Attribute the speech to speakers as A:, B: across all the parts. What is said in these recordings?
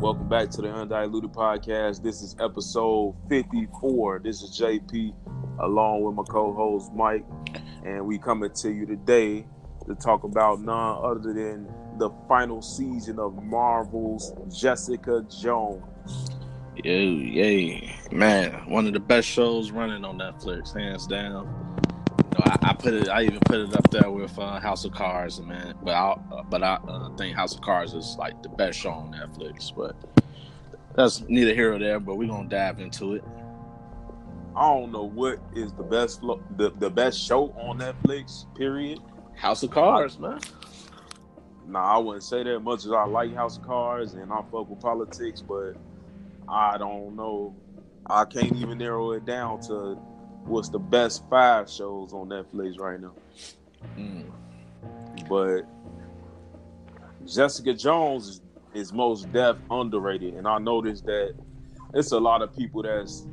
A: Welcome back to the Undiluted Podcast. This is episode 54. This is JP along with my co-host Mike, and we coming to you today to talk about none other than the final season of Marvel's Jessica Jones.
B: Yo, yay, man! One of the best shows running on Netflix, hands down. You know, I, I put it, I even put it up there with uh, House of Cards, man. But I, uh, but I uh, think House of Cards is like the best show on Netflix. But that's neither here or there. But we're gonna dive into it.
A: I don't know what is the best flo- the, the best show on Netflix. Period.
B: House of Cards, man.
A: Nah, I wouldn't say that much as I like House of Cards and I fuck with politics, but I don't know. I can't even narrow it down to what's the best five shows on Netflix right now.
B: Mm.
A: But Jessica Jones is, is most def underrated, and I noticed that it's a lot of people that's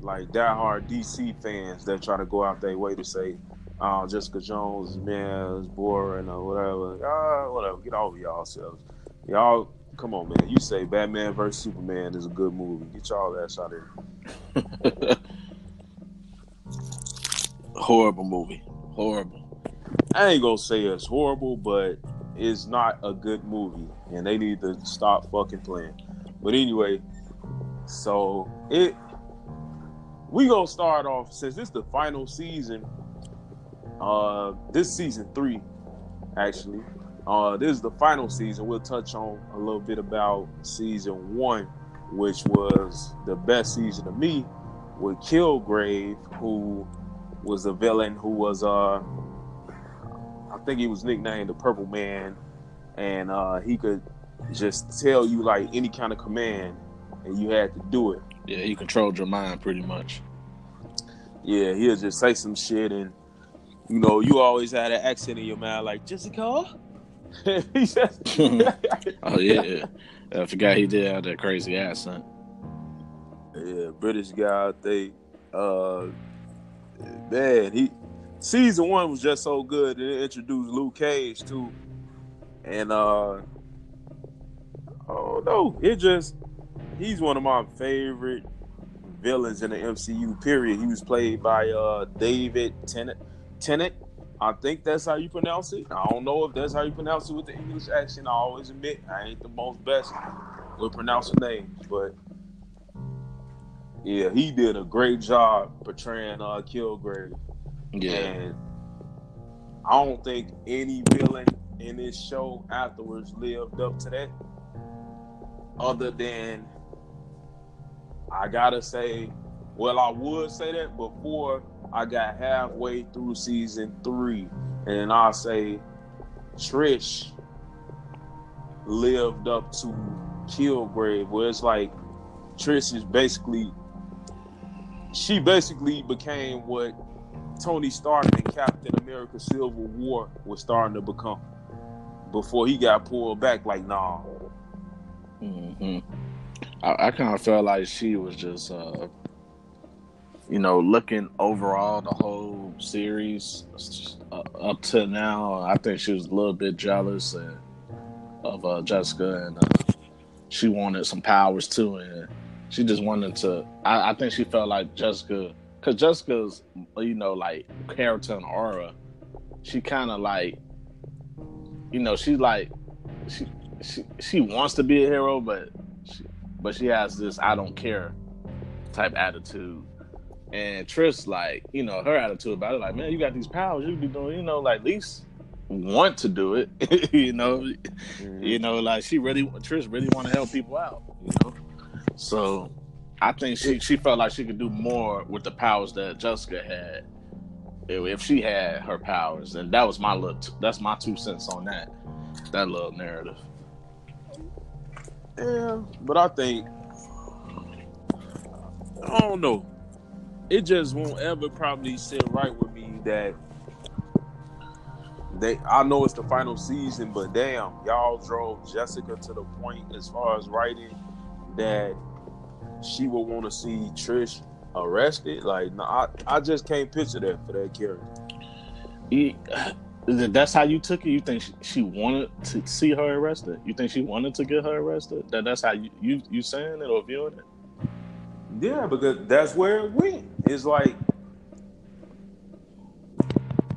A: like diehard DC fans that try to go out their way to say, "Oh, Jessica Jones, man, is boring or whatever." Ah, whatever. Get over y'all selves. Y'all, come on, man. You say Batman versus Superman is a good movie. Get y'all ass out of here.
B: Horrible movie. Horrible.
A: I ain't gonna say it's horrible, but it's not a good movie, and they need to stop fucking playing. But anyway, so it we gonna start off since this is the final season. Uh, this season three, actually. Uh, this is the final season. We'll touch on a little bit about season one, which was the best season to me, with Kilgrave, who was a villain who was uh I think he was nicknamed the Purple Man, and uh, he could just tell you like any kind of command, and you had to do it.
B: Yeah, he controlled your mind pretty much.
A: Yeah, he'll just say some shit, and you know, you always had an accent in your mouth like Jessica. he says,
B: Oh yeah, I forgot he did have that crazy accent.
A: yeah, British guy. They, uh, man, he season one was just so good. It introduced Luke Cage too, and uh, oh no, it just he's one of my favorite villains in the MCU. Period. He was played by uh David Tennant. Tennant. I think that's how you pronounce it. I don't know if that's how you pronounce it with the English accent. I always admit I ain't the most best with pronouncing names, but yeah, he did a great job portraying uh Kilgrave.
B: Yeah,
A: And I don't think any villain in this show afterwards lived up to that. Other than, I gotta say, well, I would say that before I got halfway through season three, and I say Trish lived up to Kilgrave, where it's like Trish is basically, she basically became what Tony Stark and Captain America Civil War was starting to become before he got pulled back. Like, nah,
B: hmm I, I kind of felt like she was just, uh, you know, looking overall the whole series uh, up to now. I think she was a little bit jealous and, of uh, Jessica, and uh, she wanted some powers too, and she just wanted to. I, I think she felt like Jessica, because Jessica's, you know, like character and aura, she kind of like, you know, she's like, she she she wants to be a hero, but she, but she has this I don't care type attitude. And Trish, like, you know, her attitude about it, like, man, you got these powers, you be doing, you know, like at least want to do it, you know, mm-hmm. you know, like she really, Trish really want to help people out, you know. So I think she she felt like she could do more with the powers that Jessica had if she had her powers, and that was my little, that's my two cents on that, that little narrative.
A: Yeah, but I think I don't know. It just won't ever probably sit right with me that they. I know it's the final season, but damn, y'all drove Jessica to the point as far as writing that she would want to see Trish arrested. Like, no, I, I just can't picture that for that character.
B: That's how you took it. You think she, she, wanted to see her arrested? You think she wanted to get her arrested? That that's how you you, you saying it or viewing it?
A: Yeah, because that's where it went. It's like,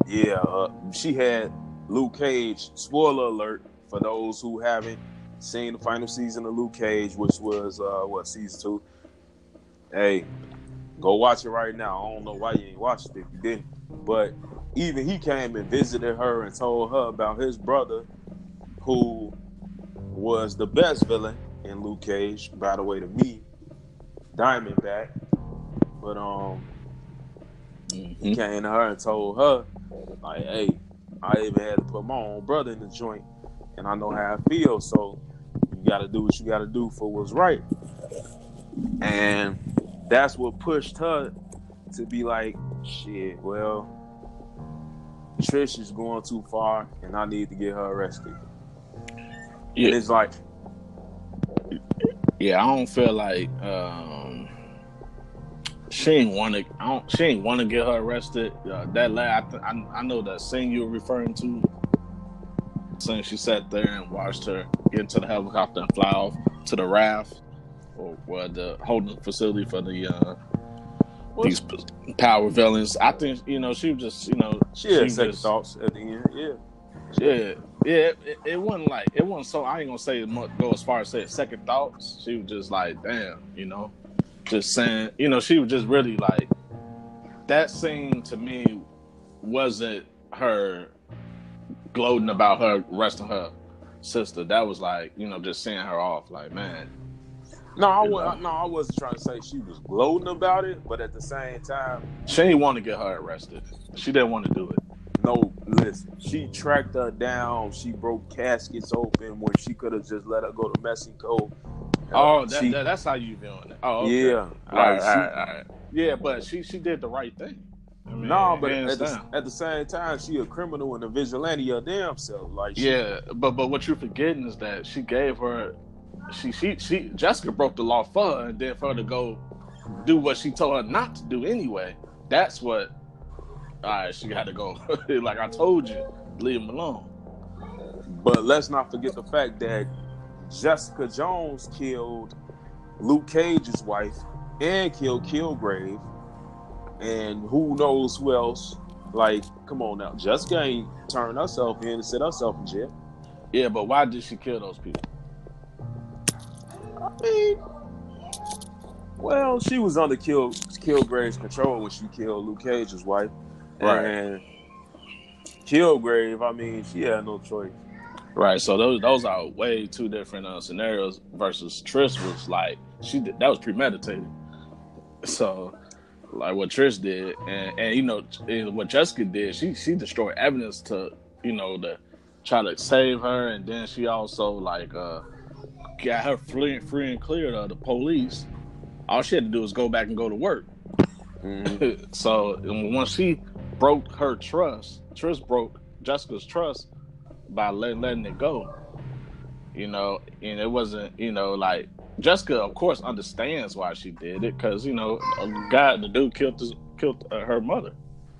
A: yeah, uh, she had Luke Cage. Spoiler alert for those who haven't seen the final season of Luke Cage, which was uh, what season two. Hey, go watch it right now. I don't know why you ain't watched it if you didn't, but even he came and visited her and told her about his brother, who was the best villain in Luke Cage. By the way, to me, Diamondback. But um, mm-hmm. he came to her and told her, like, "Hey, I even had to put my own brother in the joint, and I know how I feel. So you got to do what you got to do for what's right." And that's what pushed her to be like, "Shit, well." Trish is going too far, and I need to get her arrested. Yeah. And it's like,
B: yeah, I don't feel like um, she ain't want to. I don't. She ain't want to get her arrested. Uh, that last, I, I, I know that scene you're referring to. Saying she sat there and watched her get into the helicopter and fly off to the raft or, or the holding facility for the uh, these power villains. I think you know she was just you know
A: she had second just, thoughts at the end. Yeah,
B: yeah, yeah. It, it, wasn't like it wasn't so. I ain't gonna say go as far as say second thoughts. She was just like, damn, you know, just saying, you know, she was just really like that scene to me wasn't her gloating about her arresting her sister. That was like, you know, just seeing her off. Like, man,
A: no, I was, no, I wasn't trying to say she was gloating about it, but at the same time,
B: she didn't want to get her arrested. She didn't want to do it.
A: No, listen, she tracked her down. She broke caskets open when she could have just let her go to Mexico.
B: Oh, that, she, that, that's how you doing it. Oh, okay.
A: yeah,
B: all right, she, all right, all right. yeah, but she she did the right thing.
A: I mean, no, but at the, at the, same time, she a criminal and a vigilante of damn self. Like,
B: she, yeah, but but what you're forgetting is that she gave her she she she Jessica broke the law for her, and then for her to go do what she told her not to do anyway. That's what. All right, she got to go. like I told you, leave him alone.
A: But let's not forget the fact that Jessica Jones killed Luke Cage's wife and killed Kilgrave, and who knows who else. Like, come on now, Jessica ain't turned herself in and set herself in jail.
B: Yeah, but why did she kill those people?
A: I mean, well, she was under Kill Kilgrave's control when she killed Luke Cage's wife. Right. And Kilgrave, I mean, she had no choice.
B: Right. So those those are way two different uh, scenarios versus Trish was like she did, that was premeditated. So like what Trish did, and and you know what Jessica did, she she destroyed evidence to you know to try to save her, and then she also like uh got her free, free and clear of the police. All she had to do was go back and go to work. Mm-hmm. so once she broke her trust, Trish broke Jessica's trust by letting letting it go. You know, and it wasn't, you know, like Jessica, of course, understands why she did it because you know, a guy, the dude killed his, killed uh, her mother.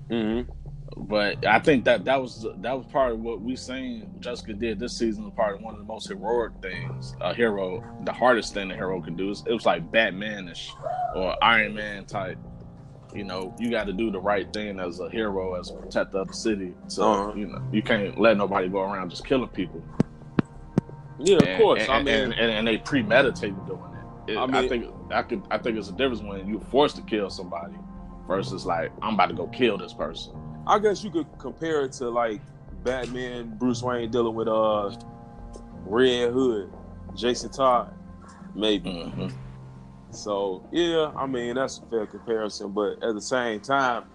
B: Mm-hmm. But I think that that was that was part of what we seen Jessica did this season. Was part of one of the most heroic things a hero, the hardest thing a hero can do. Is, it was like Batmanish or Iron Man type. You know, you got to do the right thing as a hero, as a protector of the city. So uh-huh. you know, you can't let nobody go around just killing people.
A: Yeah,
B: and,
A: of course.
B: And,
A: I mean,
B: and, and, they premeditated doing it. it I, mean, I think I could. I think it's a difference when you're forced to kill somebody versus like I'm about to go kill this person.
A: I guess you could compare it to like Batman, Bruce Wayne dealing with uh Red Hood, Jason Todd, maybe. Mm-hmm. So yeah, I mean that's a fair comparison, but at the same time,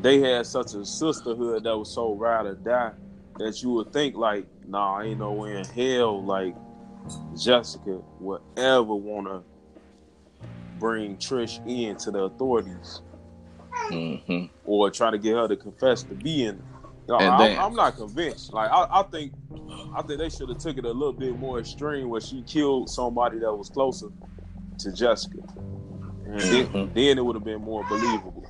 A: they had such a sisterhood that was so ride or die that you would think like, nah, ain't no way in hell like Jessica would ever wanna bring Trish in to the authorities mm-hmm. or try to get her to confess to being. No, I'm, I'm, not convinced. Like I, I, think, I think they should have took it a little bit more extreme, where she killed somebody that was closer to Jessica, and mm-hmm. then, then, it would have been more believable.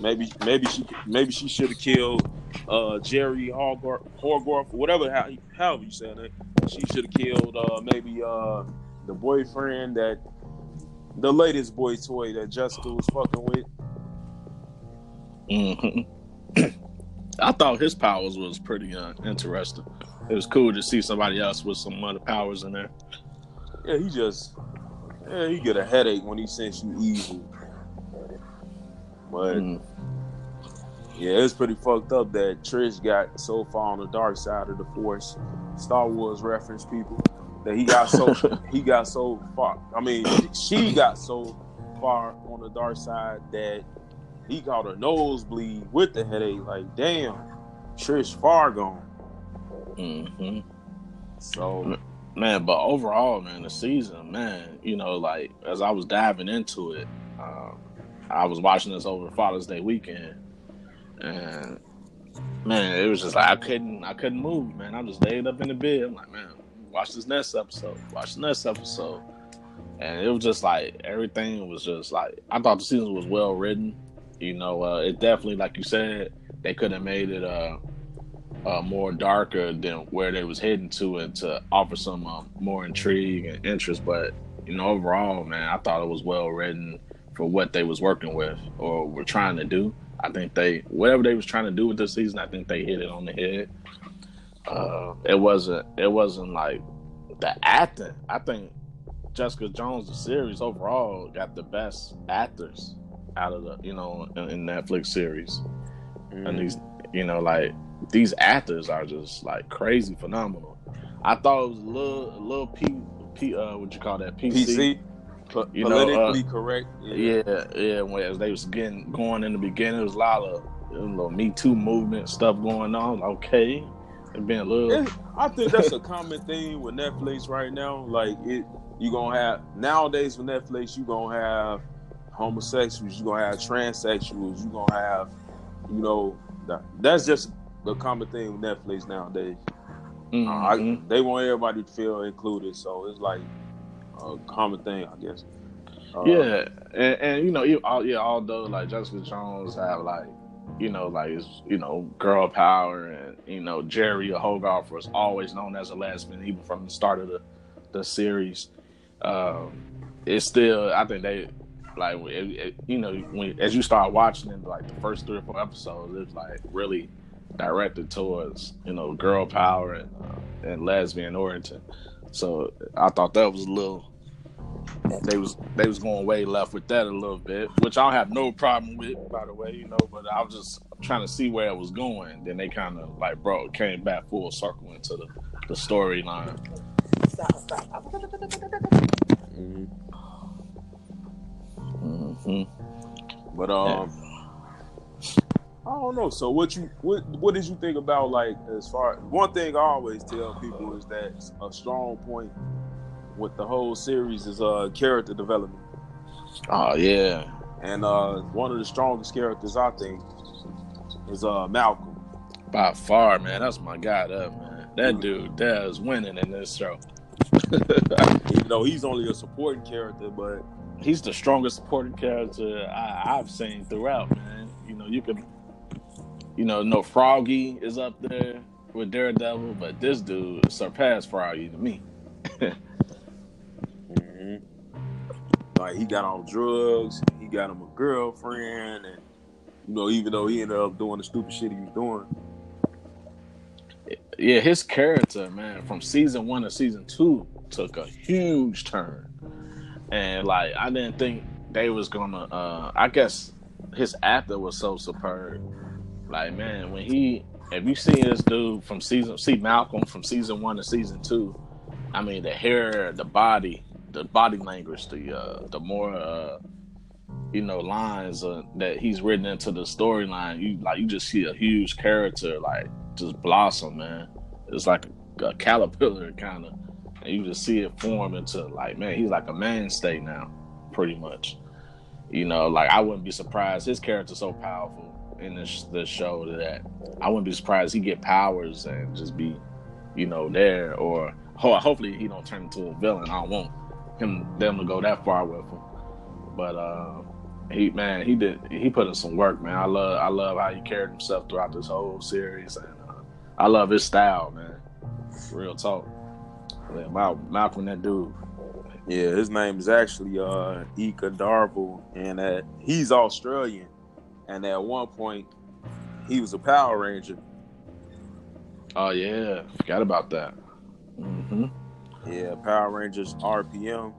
A: Maybe, maybe she, maybe she should have killed uh, Jeri Horgarth, whatever how, however you say it. She should have killed uh, maybe uh, the boyfriend that the latest boy toy that Jessica was fucking with.
B: Mm-hmm. I thought his powers was pretty uh, interesting. It was cool to see somebody else with some other powers in there.
A: Yeah, he just yeah, he get a headache when he sends you evil. But mm. yeah, it's pretty fucked up that Trish got so far on the dark side of the force. Star Wars reference people that he got so he got so far. I mean, she got so far on the dark side that he got a nosebleed with the headache. Like, damn, Trish far gone.
B: Mm-hmm.
A: So,
B: man, but overall, man, the season, man, you know, like as I was diving into it, um, I was watching this over Father's Day weekend, and man, it was just like I couldn't, I couldn't move, man. I just laid up in the bed. I'm like, man, watch this next episode, watch the next episode, and it was just like everything was just like I thought the season was well written. You know, uh, it definitely, like you said, they could have made it uh, uh, more darker than where they was heading to, and to offer some uh, more intrigue and interest. But you know, overall, man, I thought it was well written for what they was working with or were trying to do. I think they whatever they was trying to do with this season, I think they hit it on the head. Uh, it wasn't it wasn't like the acting. I think Jessica Jones, the series overall, got the best actors out of the you know in, in Netflix series, mm. and these you know like these actors are just like crazy phenomenal. I thought it was a little a little p, p uh what you call that PC.
A: PC? you politically know, uh, correct.
B: Yeah, yeah. yeah when, as they was getting going in the beginning, there was a lot of you know, Me Too movement stuff going on. Okay, it been a little.
A: I think that's a common thing with Netflix right now. Like it, you gonna have nowadays with Netflix, you gonna have homosexuals, you're gonna have transsexuals, you're gonna have, you know, that, that's just the common thing with Netflix nowadays. Mm-hmm. Uh, I, they want everybody to feel included, so it's like a common thing, I guess.
B: Uh, yeah, and, and, you know, yeah, although like Jessica Jones have like, you know, like you know, girl power, and you know, Jeri Hogarth was always known as a lesbian, even from the start of the the series. Um, it's still, I think they like, it, it, you know, when as you start watching it, like the first three or four episodes, it's like really directed towards you know girl power and uh, and lesbian origin. So I thought that was a little. They was they was going way left with that a little bit, which I have no problem with, by the way, you know. But I was just trying to see where it was going. Then they kind of like, bro, came back full circle into the the storyline.
A: Mm-hmm. Mm-hmm. But um, yeah. I don't know. So what you what what did you think about like as far one thing I always tell people is that a strong point with the whole series is uh character development.
B: Oh yeah.
A: And uh one of the strongest characters I think is uh Malcolm.
B: By far, man, that's my guy up, man. That mm-hmm. dude that is winning in this show.
A: Even though he's only a supporting character, but
B: he's the strongest supporting character I, I've seen throughout, man. You know, you can you know, no Foggy is up there with Daredevil, but this dude surpassed Foggy to me.
A: mm-hmm. Like he got on drugs, he got him a girlfriend, and you know, even though he ended up doing the stupid shit he was doing.
B: Yeah, his character, man, from season one to season two took a huge turn. And like I didn't think they was gonna uh I guess his actor was so superb like man, when he if you see this dude from season see Malcolm from season one to season two, I mean the hair, the body, the body language, the uh the more uh you know lines uh, that he's written into the storyline, you like you just see a huge character like just blossom, man. It's like a, a caterpillar kind of, and you just see it form into like man, he's like a mainstay now, pretty much. You know, like I wouldn't be surprised. His character's so powerful in this this show that I wouldn't be surprised he get powers and just be, you know, there or ho- hopefully he don't turn into a villain. I don't want him them to go that far with him. But uh, he man, he did he put in some work, man. I love I love how he carried himself throughout this whole series, and uh, I love his style, man. Real talk. Mal- Malcolm, that dude.
A: Yeah, his name is actually uh Eka Darville, and uh, he's Australian. And at one point, he was a Power Ranger.
B: Oh yeah, forgot about that. hmm
A: Yeah, Power Rangers RPM.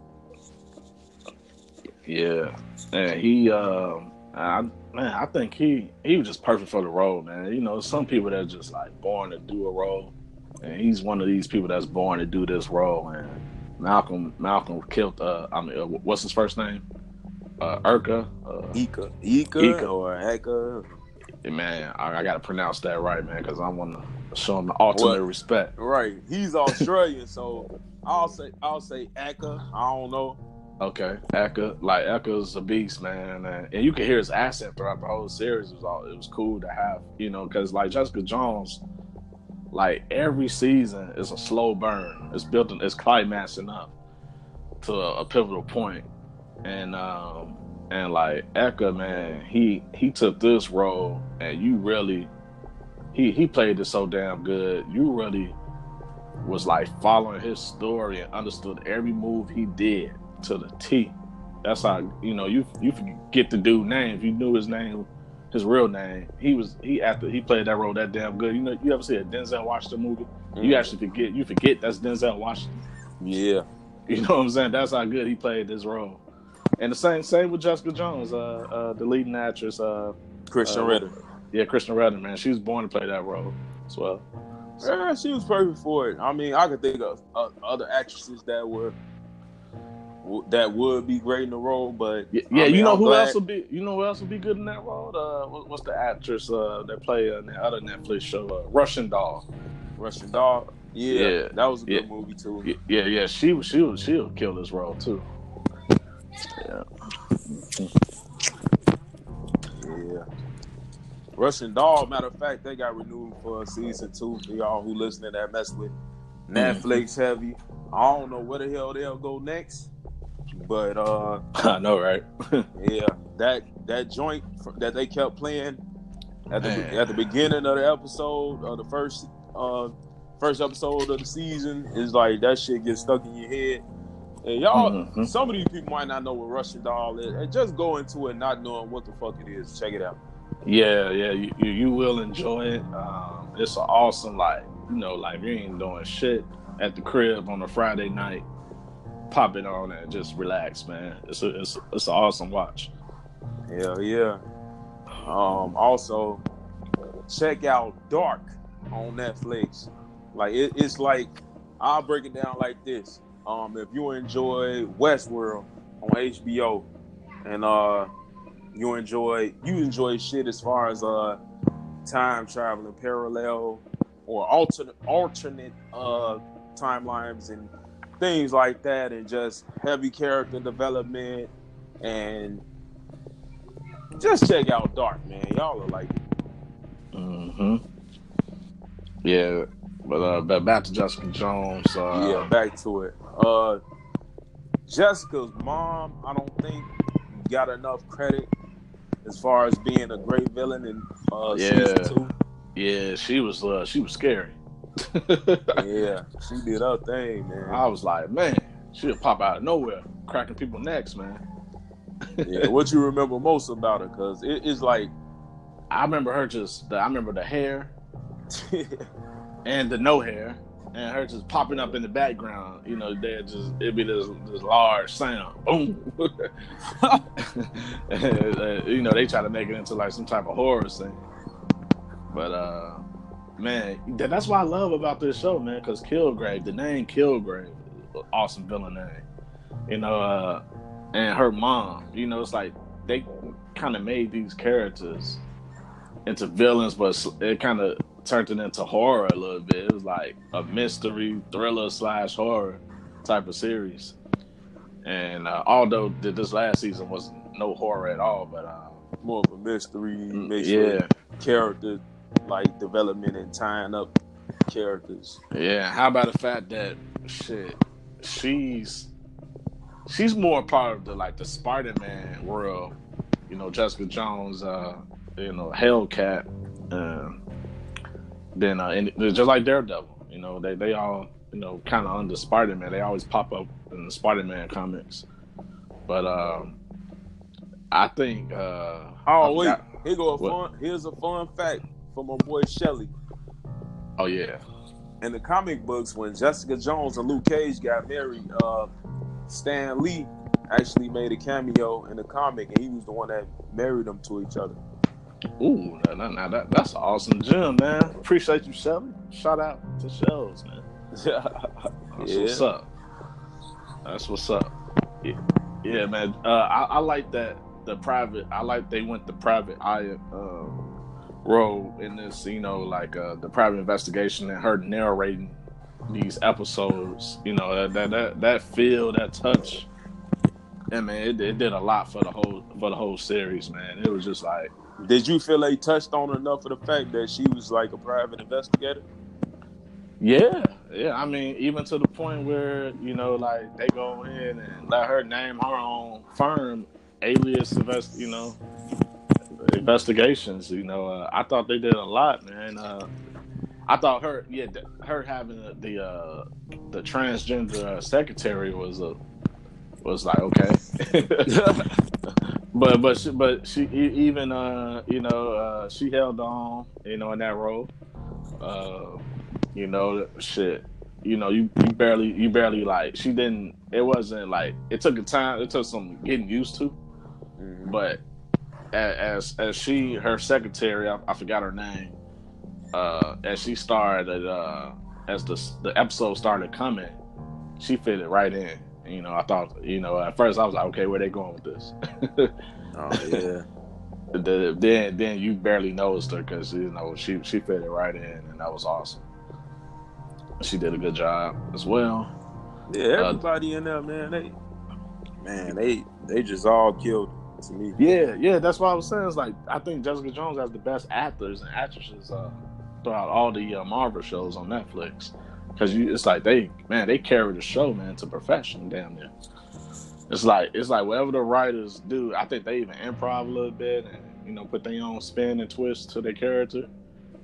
B: Yeah, and he, um, I man, I think he he was just perfect for the role, man. You know, some people that are just like born to do a role, and he's one of these people that's born to do this role. And Malcolm Malcolm killed. Uh, I mean, uh, what's his first name? Uh, Urka. Uh,
A: Ika, Ika,
B: Ika.
A: or Eka.
B: man, I, I got to pronounce that right, man, because I want to show him the ultimate
A: What?
B: respect.
A: Right, he's Australian, so I'll say I'll say Eka. I don't know.
B: Okay, Eka, like Eka's a beast, man, and, and you can hear his accent throughout the whole series. It was all it was cool to have, you know, because like Jessica Jones, like every season is a slow burn. It's building, it's climaxing up to a, pivotal point, and um and like Eka, man, he he took this role, and you really, he he played it so damn good. You really was like following his story and understood every move he did to the T. That's how you know you you forget the dude name. If you knew his name, his real name, he was he after he played that role that damn good. You know you ever see a Denzel Washington movie? You
A: Mm.
B: actually forget you forget that's Denzel Washington.
A: Yeah,
B: You know what I'm saying? That's how good he played this role. And the same same with Jessica Jones, uh, uh the leading actress, uh
A: Krysten
B: Uh,
A: Ritter.
B: yeah, Krysten Ritter, man. She was born to play that role as well.
A: Yeah, she was perfect for it. I mean, I could think of uh, other actresses that were that would be great in the role, but
B: Yeah,
A: I mean,
B: you know
A: I'm
B: who
A: glad-
B: else would be? You know who else would be good in that role? Uh, what- what's the actress uh, that play in the other Netflix show, uh, Russian Doll?
A: Russian Doll. Yeah,
B: Yeah.
A: that was a good
B: Yeah.
A: movie too.
B: Y- Yeah, yeah, she was, she was, she'll kill this role too. Yeah,
A: Yeah. Russian Doll, matter of fact, they got renewed for season two for y'all who listening that mess with Netflix heavy. I don't know where the hell they'll go next. But uh
B: I know, right?
A: yeah, that that joint that they kept playing at the
B: Man.
A: at the beginning of the episode of the first uh first episode of the season is like that shit gets stuck in your head. And y'all,
B: Mhm.
A: some of these people might not know what Russian doll is, and just go into it not knowing what the fuck it is. Check it out.
B: Yeah, yeah, you, you, you will enjoy it. Um, it's an awesome, like you know, like you ain't doing shit at the crib on a Friday night. Pop it on and just relax, man. It's a, it's it's an awesome watch.
A: Hell yeah. Um, also, check out Dark on Netflix. Like it, it's like I'll break it down like this. Um, if you enjoy Westworld on HBO, and uh, you enjoy you enjoy shit as far as uh time traveling, parallel or alternate alternate uh timelines and things like that, and just heavy character development and just check out Dark, man. Y'all are like,
B: mm-hmm. Yeah, but uh, back to Jessica Jones. Uh,
A: yeah, back to it. Uh, Jessica's mom, I don't think got enough credit as far as being a great villain in uh,
B: Yeah.
A: season two.
B: yeah, she was uh, she was scary.
A: Yeah, she did her thing, man.
B: I was like, man, she'll pop out of nowhere, cracking people necks, man.
A: yeah, what you remember most about her? Because it is like,
B: I remember her just. The, I remember the hair and the no hair, and her just popping up in the background. You know, they just it'd be this, this large sound, boom. And, uh, you know, they try to make it into like some type of horror scene. But uh, man, that's what I love about this show, man. Because Kilgrave, the name Kilgrave, awesome villain name. You know, uh, and her mom. You know, it's like they kind of made these characters into villains, but it kind of turned it into horror a little bit. It was like a mystery thriller slash horror type of series. And uh, although th- this last season was no horror at all, but uh,
A: more of a mystery, mixed
B: yeah,
A: character like development and tying up characters.
B: yeah. How about the fact that shit, she's she's more part of the like the Spider-Man world you know Jessica Jones, uh, you know Hellcat, uh, then uh, and just like Daredevil, you know they they all you know kind of under Spider Man. They always pop up in the Spider Man comics, but um, I think. Uh,
A: oh wait, here go a fun. Here's a fun fact from my boy Shelly.
B: Oh yeah.
A: In the comic books, when Jessica Jones and Luke Cage got married, uh, Stan Lee actually made a cameo in the comic, and he was the one that married them to each other.
B: Ooh, now, now that, that's an awesome gem, man. Appreciate you, Shelly. Shout out to Shells, man. that's yeah. what's up. That's what's up. Yeah, yeah man. Uh, I, I, like that the private. I like they went the private eye uh, role in this. You know, like uh, the private investigation and her narrating these episodes. You know, that that that feel, that touch. Yeah, man, it, it did a lot for the whole for the whole series, man. It was just like.
A: Did you feel they touched on enough of the fact that she was like a private investigator?
B: Yeah, yeah. I mean, even to the point where you know, like they go in and let her name her own firm, alias invest. You know, investigations. You know, uh, I thought they did a lot, man. Uh, I thought her, yeah, her having the the, uh, the transgender uh, secretary was a was like okay, but but she, but she even uh you know uh she held on you know in that role, uh you know shit you know you, you barely you barely like she didn't it wasn't like it took a time it took some getting used to, mm-hmm. but as as she her secretary I, I forgot her name uh, as she started, uh, as the the episode started coming, she fitted right in. You know, I thought, you know, at first I was like, okay, where they going with this?
A: oh yeah.
B: The, then then you barely noticed her because you know she she fitted right in, and that was awesome. She did a good job as well.
A: Yeah, uh, everybody uh, in there, man, they man, they they just all killed to me.
B: Yeah, yeah, that's what I was saying. It's like I think Jessica Jones has the best actors and actresses uh, throughout all the uh, Marvel shows on Netflix. Because it's like they, man, they carry the show, man, to perfection, damn near. It's like it's like whatever the writers do. I think they even improv a little bit and you know put their own spin and twist to their character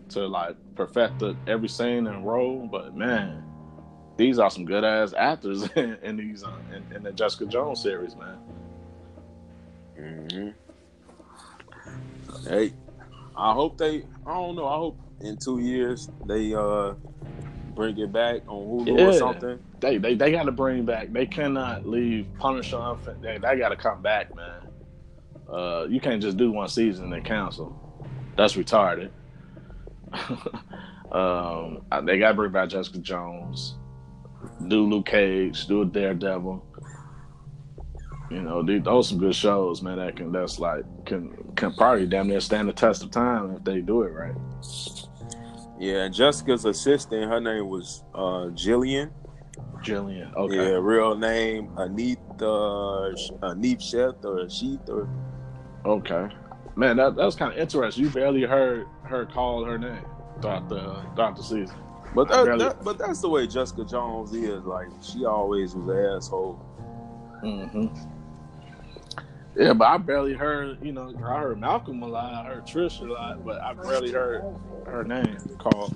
B: to like perfect the, every scene and role. But man, these are some good ass actors in, in these uh, in, in, the Jessica Jones series, man.
A: Mm-hmm. Hey, I hope they. I don't know. I hope in two years they uh bring it back on Hulu yeah. or something.
B: They they, they got to bring back. They cannot leave Punisher. They they got to come back, man. Uh, you can't just do one season and cancel. That's retarded. um, they got to bring back Jessica Jones, do Luke Cage, do a Daredevil. You know, those are some good shows, man. That can that's like can can probably damn near stand the test of time if they do it right.
A: Yeah, Jessica's assistant, her name was uh, Gillian.
B: Gillian, okay.
A: Yeah, real name Anita Anith Sheth or Sheath or.
B: Okay, man, that that was kind of interesting. You barely heard her call her name throughout the throughout the season.
A: But that, barely... that, but that's the way Jessica Jones is. Like she always was an asshole.
B: Mm-hmm. Yeah, but I barely heard, you know, I heard Malcolm a lot, I heard Trish a lot, but I barely heard her name called.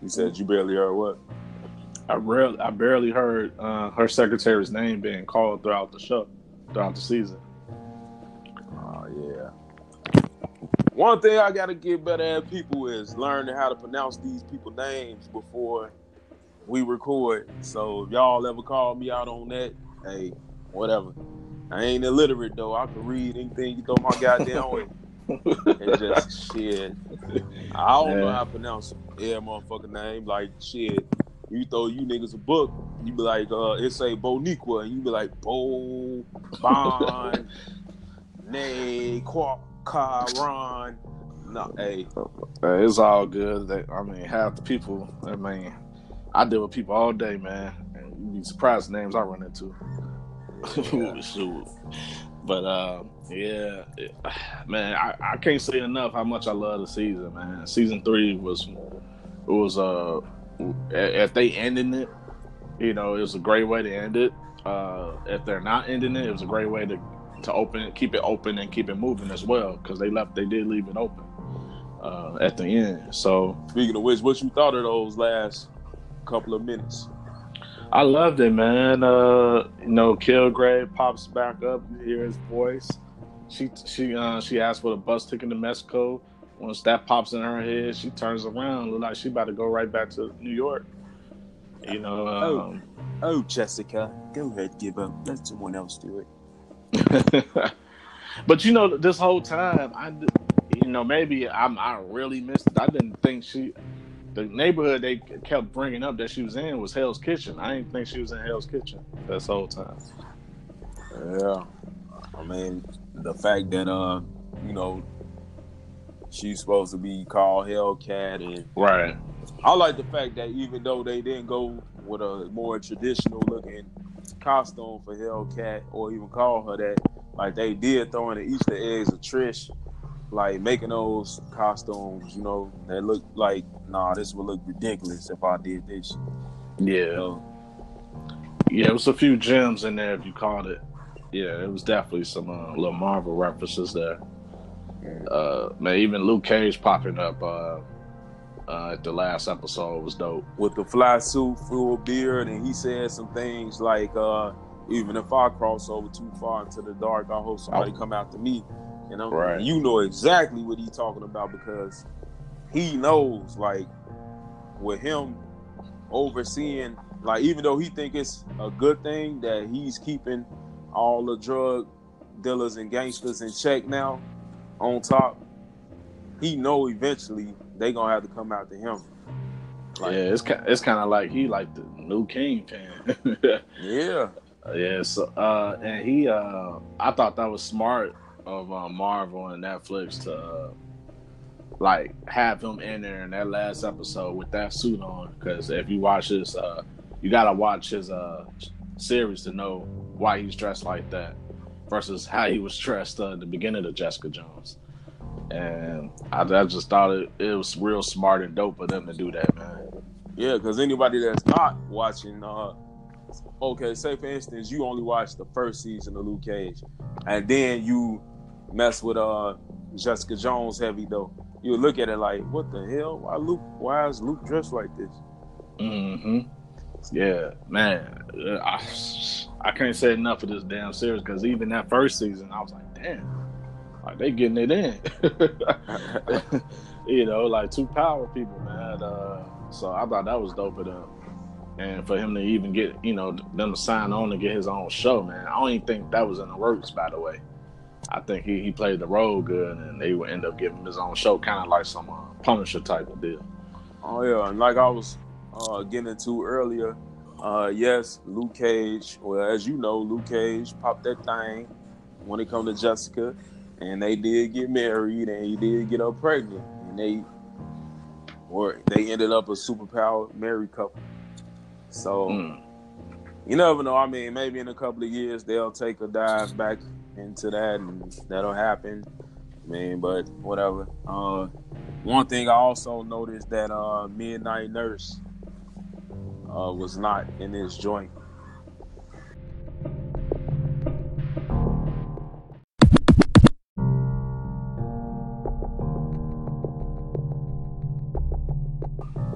A: You said you barely heard what?
B: I barely, I barely heard uh, her secretary's name being called throughout the show, throughout the season.
A: Oh yeah. One thing I gotta get better at people is learning how to pronounce these people names before we record. So if y'all ever call me out on that, hey, whatever. I ain't illiterate though. I can read anything you throw my goddamn way. and just shit. I don't know how to pronounce yeah motherfucking name. Like shit. You throw you niggas a book, you be like, uh, it say Boniqua, and you be like Bo Bon Nay Ron. No, hey.
B: It's all good. I mean, half the people, I mean, I deal with people all day, man, and you'd be surprised the names I run into. Shoot. But uh, yeah, man, I, I can't say enough how much I love the season, man. Season three was it was uh if they ending it, you know, it was a great way to end it. uh, if they're not ending it, it was a great way to to open it, keep it open, and keep it moving as well. Because they left, they did leave it open uh, at the end. So
A: speaking of which, what you thought of those last couple of minutes?
B: I loved it, man. Uh, you know, Kilgrave pops back up. You hear his voice. She she uh, she asked for the bus ticket to Mexico. Once that pops in her head, she turns around, look like she about to go right back to New York. You know. Um,
A: oh, oh, Jessica, go ahead, give up. Let someone else do
B: it. but you know, this whole time, I, you know, maybe I'm I really missed it. I didn't think she the neighborhood they kept bringing up that she was in was Hell's Kitchen. I didn't think she was in Hell's Kitchen this whole time.
A: Yeah, I mean the fact that uh, you know, she's supposed to be called Hellcat, and
B: right.
A: I like the fact that even though they didn't go with a more traditional looking costume for Hellcat, or even call her that, like they did throw in the Easter eggs of Trish like making those costumes, you know, that look like nah, this would look ridiculous if I did this.
B: Yeah. So, yeah, it was a few gems in there if you called it. Yeah, it was definitely some uh, little Marvel references there. Uh, man, even Luke Cage popping up uh, uh, at the last episode was dope.
A: With the fly suit, full beard, and he said some things like, uh, "Even if I cross over too far into the dark, I hope somebody oh. come after me." You know,
B: right.
A: you know exactly what he's talking about because he knows, like, with him overseeing, like, even though he think it's a good thing that he's keeping all the drug dealers and gangsters in check now, on top, he know eventually they gonna have to come out to him.
B: Like, yeah, it's it's kind of like he like the new kingpin.
A: yeah,
B: yeah. So, uh, and he, uh, I thought that was smart of uh, Marvel and Netflix to uh, like have him in there in that last episode with that suit on. Because if you watch this, uh, you gotta watch his uh, series to know why he's dressed like that versus how he was dressed uh, at the beginning of Jessica Jones. And I, I just thought it, it was real smart and dope for them to do that, man.
A: Yeah, because anybody that's not watching, uh, okay, say for instance, you only watched the first season of Luke Cage, and then you mess with uh Jessica Jones heavy though. You look at it like, what the hell? Why Luke? Why is Luke dressed like this?
B: Mm-hmm. Yeah, man. I, I can't say enough of this damn series because even that first season, I was like, damn, like they getting it in. you know, like two power people, man. Uh, so I thought that was dope it up. And for him to even get, you know, them to sign on to get his own show, man. I don't even think that was in the works, by the way. I think he, he played the role good, and they would end up giving him his own show, kind of like some uh, Punisher type of deal.
A: Oh yeah, and like I was uh, getting into earlier, uh, yes, Luke Cage. Well, as you know, Luke Cage popped that thing when it come to Jessica, and they did get married, and he did get her pregnant, and they were they ended up a superpower married couple. So. Mm. You never know. I mean, maybe in a couple of years they'll take a dive back into that, and that'll happen. I mean, but whatever. Uh, one thing I also noticed that uh, Midnight Nurse uh, was not in this joint.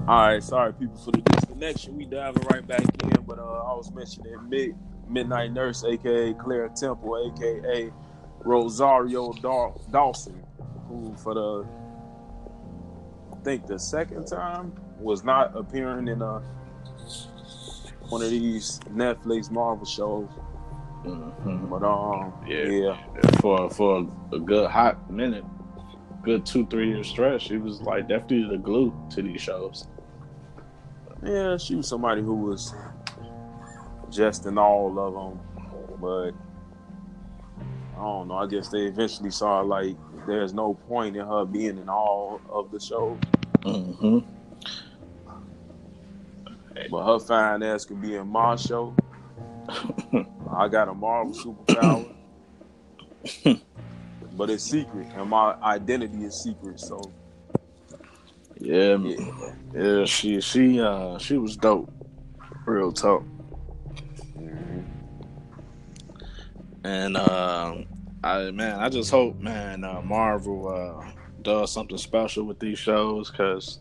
A: All right, sorry people for the disconnection. We diving right back in, but uh, I was mentioning mid Midnight Nurse, aka Claire Temple, aka Rosario Dawson, who for the I think the second time was not appearing in a one of these Netflix Marvel shows. Mm-hmm. But um, yeah, yeah,
B: for for a good hot minute, good two three year stretch, she was like definitely the glue to these shows.
A: Yeah, she was somebody who was just in all of them. But I don't know. I guess they eventually saw like there's no point in her being in all of the shows.
B: Mm-hmm.
A: But her fine ass could be in my show. I got a Marvel superpower. but it's secret, and my identity is secret. So,
B: yeah, yeah, yeah she she uh she was dope, real talk. And uh, I man, I just hope man uh, Marvel uh, does something special with these shows because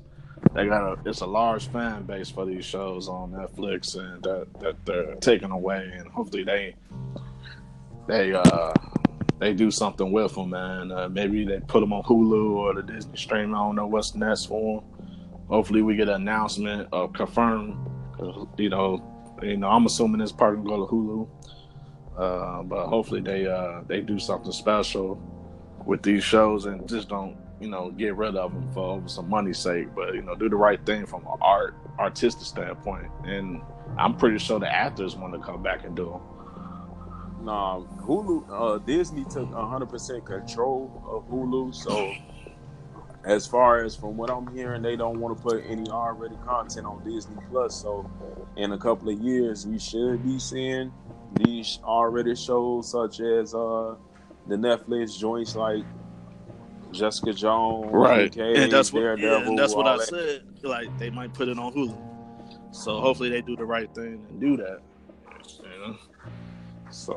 B: they got a it's a large fan base for these shows on Netflix and that that they're taking away and hopefully they they uh they do something with them man. Uh, maybe they put them on Hulu or the Disney stream I don't know what's next for them hopefully we get an announcement or confirm you know you know I'm assuming this part can go to Hulu uh, but hopefully they uh they do something special with these shows and just don't you know, get rid of them for some money's sake, but you know, do the right thing from an art artistic standpoint. And I'm pretty sure the actors want to come back and do them.
A: Nah, Hulu, uh, Disney took 100% control of Hulu. So, as far as from what I'm hearing, they don't want to put any R-rated content on Disney Plus. So, in a couple of years, we should be seeing these R-rated shows such as uh, the Netflix joints like Jessica Jones,
B: right? and that's what, yeah, and that's what I that. said. Like they might put it on Hulu, so hopefully they do the right thing and do that. You know, so.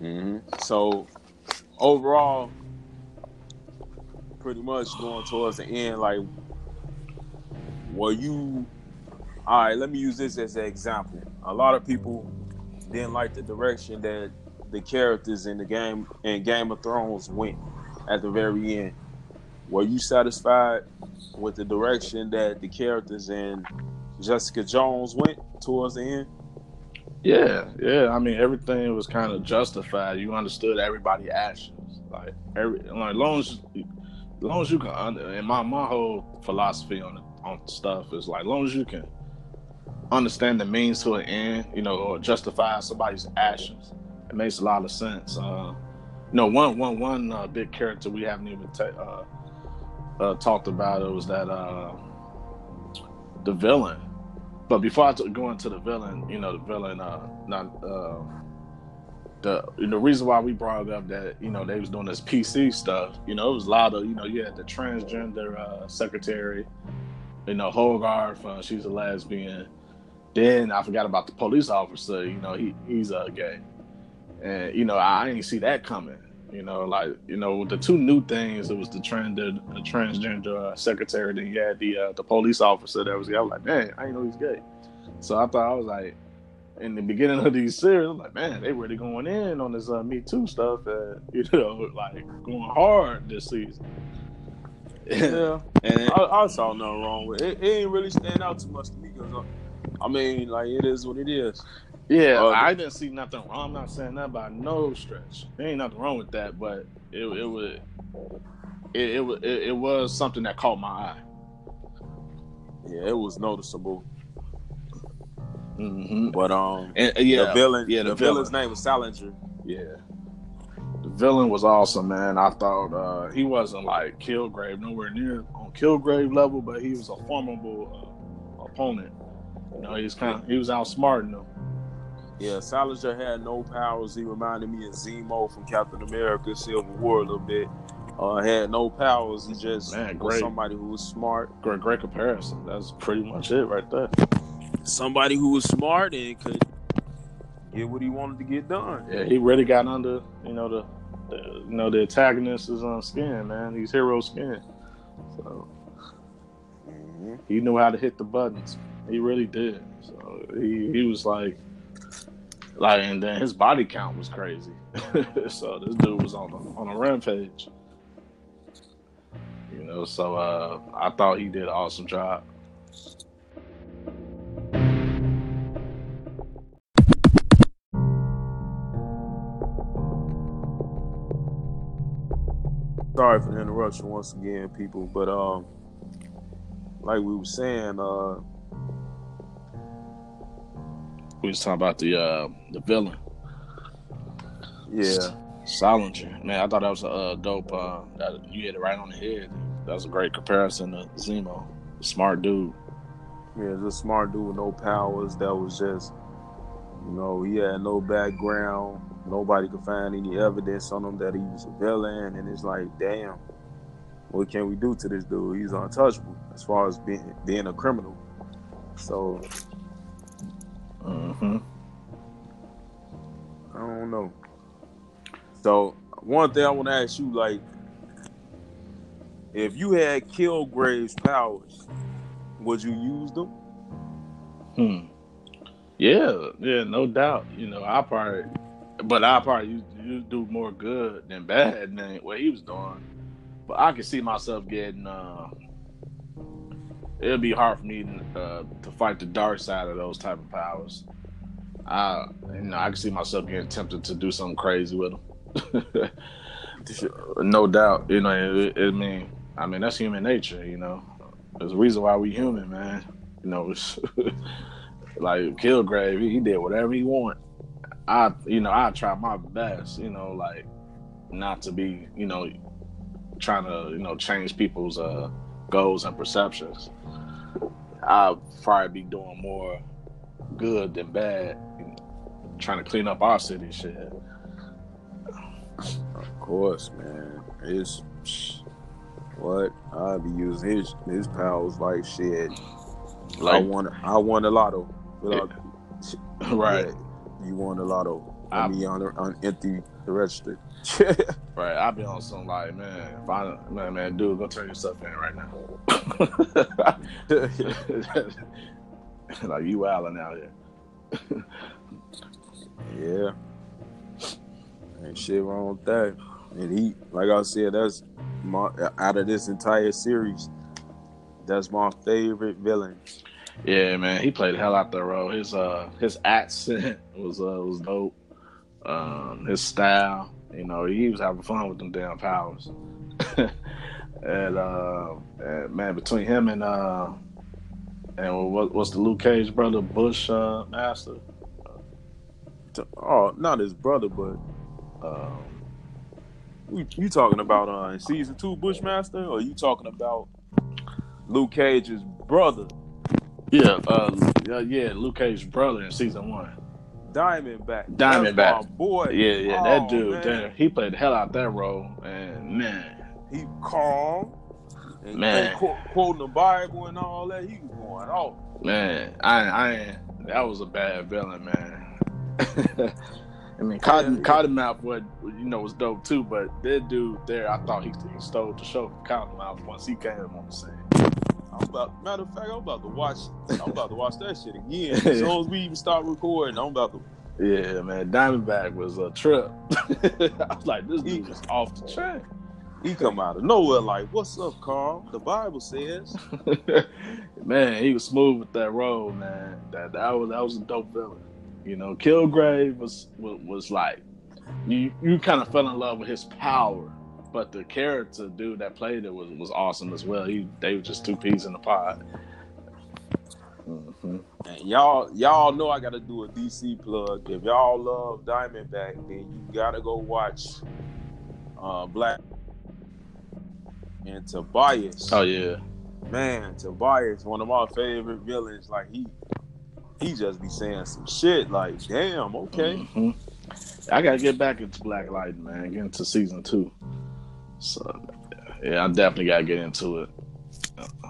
A: Mm-hmm. So, overall, pretty much going towards the end, like, were you? All right, let me use this as an example. A lot of people didn't like the direction that the characters in the game in Game of Thrones went at the very end. Were you satisfied with the direction that the characters in Jessica Jones went towards the end?
B: Yeah, yeah. I mean, everything was kind of justified. You understood everybody's actions. Like every, like long as, long as you can. And my my whole philosophy on on stuff is like, long as you can understand the means to an end, you know, or justify somebody's actions it makes a lot of sense. Uh, you know, one one one uh, big character we haven't even uh, uh, talked about it was that uh, the villain. But before I t- go into the villain, you know, the villain, uh, not the know, reason why we brought up that you know they was doing this PC stuff. You know, it was a lot of you know you had the transgender uh, secretary, you know, Hogarth, she's a lesbian. Then I forgot about the police officer. You know, he he's a uh, gay and you know I didn't see that coming. You know, like you know the two new things. It was the trend, the, the transgender uh, secretary. Then you had the uh, the police officer that was. I was like, man, I didn't know he's gay. So I thought I was like, in the beginning of these series, I'm like, man, they really going in on this uh, Me Too stuff, and you know, like going hard this season.
A: Yeah, and I, I, saw nothing wrong with it. It, it ain't really stand out too much to me because, uh, I mean, like it is what it is.
B: Yeah, uh, I didn't see nothing wrong. I'm not saying that by no stretch. There ain't nothing wrong with that, but it it was it it, it, it was something that caught my eye.
A: Yeah, it was noticeable.
B: Mm-hmm.
A: But um, and, uh, yeah, the villain, yeah, the, the villain's villain. name was Salinger.
B: Yeah, the villain was awesome, man. I thought uh, he wasn't like Kilgrave, nowhere near on Kilgrave level, but he was a formidable uh, opponent. You know, he was kind of he was outsmarting them.
A: Yeah, Salinger had no powers. He reminded me of Zemo from Captain America Civil War a little bit. Uh, had no powers. He just Man, was somebody who was smart.
B: Great, great comparison. That's pretty much it right there.
A: Somebody who was smart and could get what he wanted to get done.
B: Yeah, he really got under, you know, the, the you know, the antagonist is on skin, man. He's hero skin. So mm-hmm. he knew how to hit the buttons. He really did. So he, he was like like, and then his body count was crazy. so this dude was on a, on a rampage. You know, so uh, I thought he did an awesome job.
A: Sorry for the interruption once again, people. But um, like we were saying, uh,
B: we was talking about the uh, the villain.
A: Yeah,
B: Salinger. Man, I thought that was a uh, dope. Uh, that you hit it right on the head. That was a great comparison to Zemo. Smart dude.
A: Yeah, just smart dude with no powers. That was just, you know, he had no background. Nobody could find any evidence on him that he was a villain. And it's like, damn, what can we do to this dude? He's untouchable as far as being being a criminal. So
B: Mm-hmm. I don't know.
A: So one thing I want to ask you, like, if you had Kilgrave's powers, would you use them?
B: Hmm. Yeah, yeah, no doubt. You know, I probably, but I probably you, you do more good than bad than what he was doing. But I could see myself getting. Uh, it'll be hard for me uh, to fight the dark side of those type of powers. I, you know, I can see myself getting tempted to do something crazy with them. no doubt. You know, it, it, I mean, I mean that's human nature. You know, there's a reason why we human, man. You know, like Kilgrave, he, he did whatever he want. I, you know, I try my best. You know, like not to be, you know, trying to, you know, change people's uh, goals and perceptions. I'll probably be doing more good than bad, trying to clean up our city shit.
A: Of course, man. It's what I'll be using his his powers like shit. Like, I won I won a lotto. Without,
B: right.
A: Yeah, you won a lotto. I mean on on empty register.
B: right. I'll be on some like, man, find man, man, dude, go turn yourself in right now. like you wilding out
A: here. yeah. Ain't shit wrong with that. And he, like I said, that's my out of this entire series, that's my favorite villain.
B: Yeah, man, he played hell out the role. His uh his accent was uh was dope. Um, his style, you know, he was having fun with them damn powers. and, uh, and man, between him and uh and what, what's the Luke Cage brother Bush uh, Master?
A: Oh, not his brother, but um, you, you talking about uh, in season two Bushmaster, or you talking about Luke Cage's brother?
B: Yeah, uh, yeah, yeah, Luke Cage's brother in season one.
A: Diamondback.
B: Diamondback.
A: boy.
B: Yeah, yeah, oh, that dude. There, he played the hell out that role, and man,
A: he calm. And,
B: man,
A: qu- quoting the Bible and all that, he was going off.
B: Man, I, I, that was a bad villain, man. I mean, Cotton yeah, Cottonmouth was you know was dope too, but that dude there, I thought he, he stole the show from Cottonmouth once he came on the scene.
A: I'm about matter of fact, I'm about to watch. I'm about to watch that shit again. As soon as we even start recording, I'm about to.
B: Yeah, man, Diamondback was a trip. I was like, this dude is off the track.
A: He come out of nowhere like, "What's up, Carl?" The Bible says.
B: man, he was smooth with that role, man. That that was that was a dope villain. You know, Kilgrave was was, was like you you kind of fell in love with his power, but the character dude that played it was was awesome as well. He they were just two peas in the pod.
A: Mm-hmm. And y'all y'all know I got to do a DC plug. If y'all love Diamondback, then you gotta go watch uh, Black and Tobias.
B: Oh yeah,
A: man, Tobias, one of my favorite villains. Like he he just be saying some shit like, damn, okay.
B: Mm-hmm. I gotta get back into Black Lightning, man. Get into season two. So yeah, I definitely gotta get into it.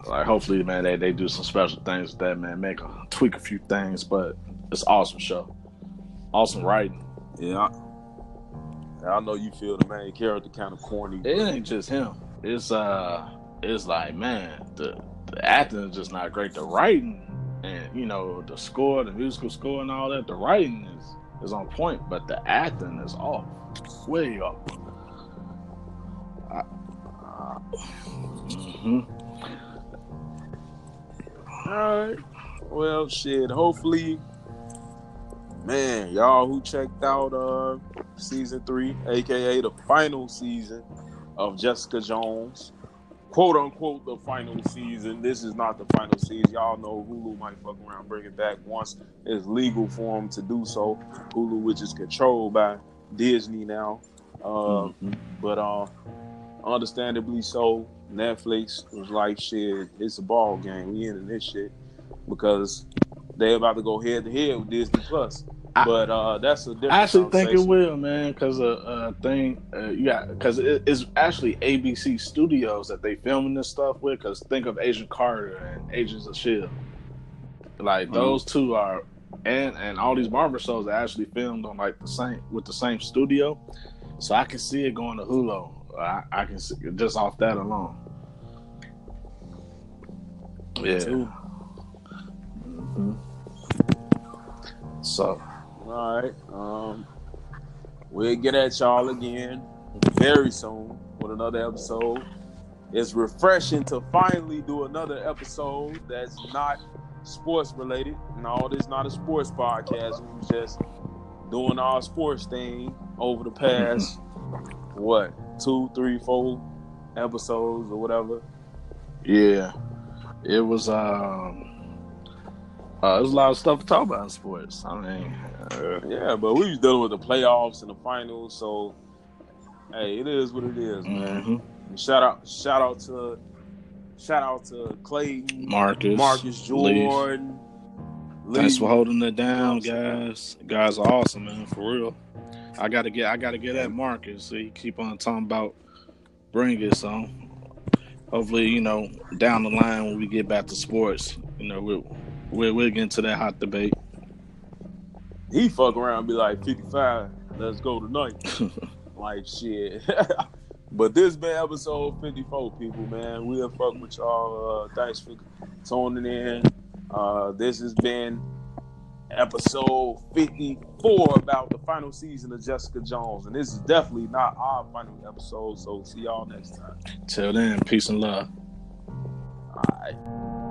B: Like hopefully, man, they, they do some special things with that, man. Make a tweak a few things, but it's awesome show. Awesome writing.
A: Yeah. I, I know you feel the main character kind of corny.
B: It ain't just him. It's uh it's like, man, the the acting is just not great. The writing and you know the score, the musical score, and all that. The writing is is on point, but the acting is off, way off.
A: Mm-hmm. All right. Well, shit. Hopefully, man, y'all who checked out uh season three, aka the final season of Jessica Jones quote unquote the final season. This is not the final season. Y'all know Hulu might fuck around, bring it back once it's legal for them to do so. Hulu, which is controlled by Disney now, uh, mm-hmm. but uh, understandably so. Netflix was like, "Shit, it's a ball game. We in this shit," because they about to go head to head with Disney Plus but uh, that's a different.
B: I actually think it will, man, because a uh, uh, thing, uh, yeah, because it, it's actually ABC Studios that they filming this stuff with. Because think of Agent Carter and Agents of Shield, like mm-hmm. those two are, and and all these Marvel shows are actually filmed on like the same with the same studio. So I can see it going to Hulu. I, I can see just off that alone. Yeah. Mm-hmm. So.
A: All right. Um, we'll get at y'all again very soon with another episode. It's refreshing to finally do another episode that's not sports related. No, this is not a sports podcast. We was just doing our sports thing over the past what two, three, four episodes or whatever.
B: Yeah, it was. Um, uh, there's a lot of stuff to talk about in sports. I mean,
A: uh, yeah, but we was dealing with the playoffs and the finals, so hey, it is what it is, man. Mm-hmm. Shout out, shout out to, shout out to Clayton,
B: Marcus,
A: Marcus Jordan.
B: Lee. Thanks for holding it down, guys. guys are awesome, man. For real. I gotta get, I gotta get at Marcus. So he keep on talking about bring it, so hopefully, you know, down the line when we get back to sports, you know, we'll we'll, we'll get into that hot debate.
A: He fuck around and be like 55. Let's go tonight. like shit. but this been episode 54, people, man. We'll fuck with y'all. Uh, thanks for tuning in. Uh, this has been episode 54 about the final season of Jessica Jones. And this is definitely not our final episode. So see y'all next time.
B: Till then, peace and love.
A: All right.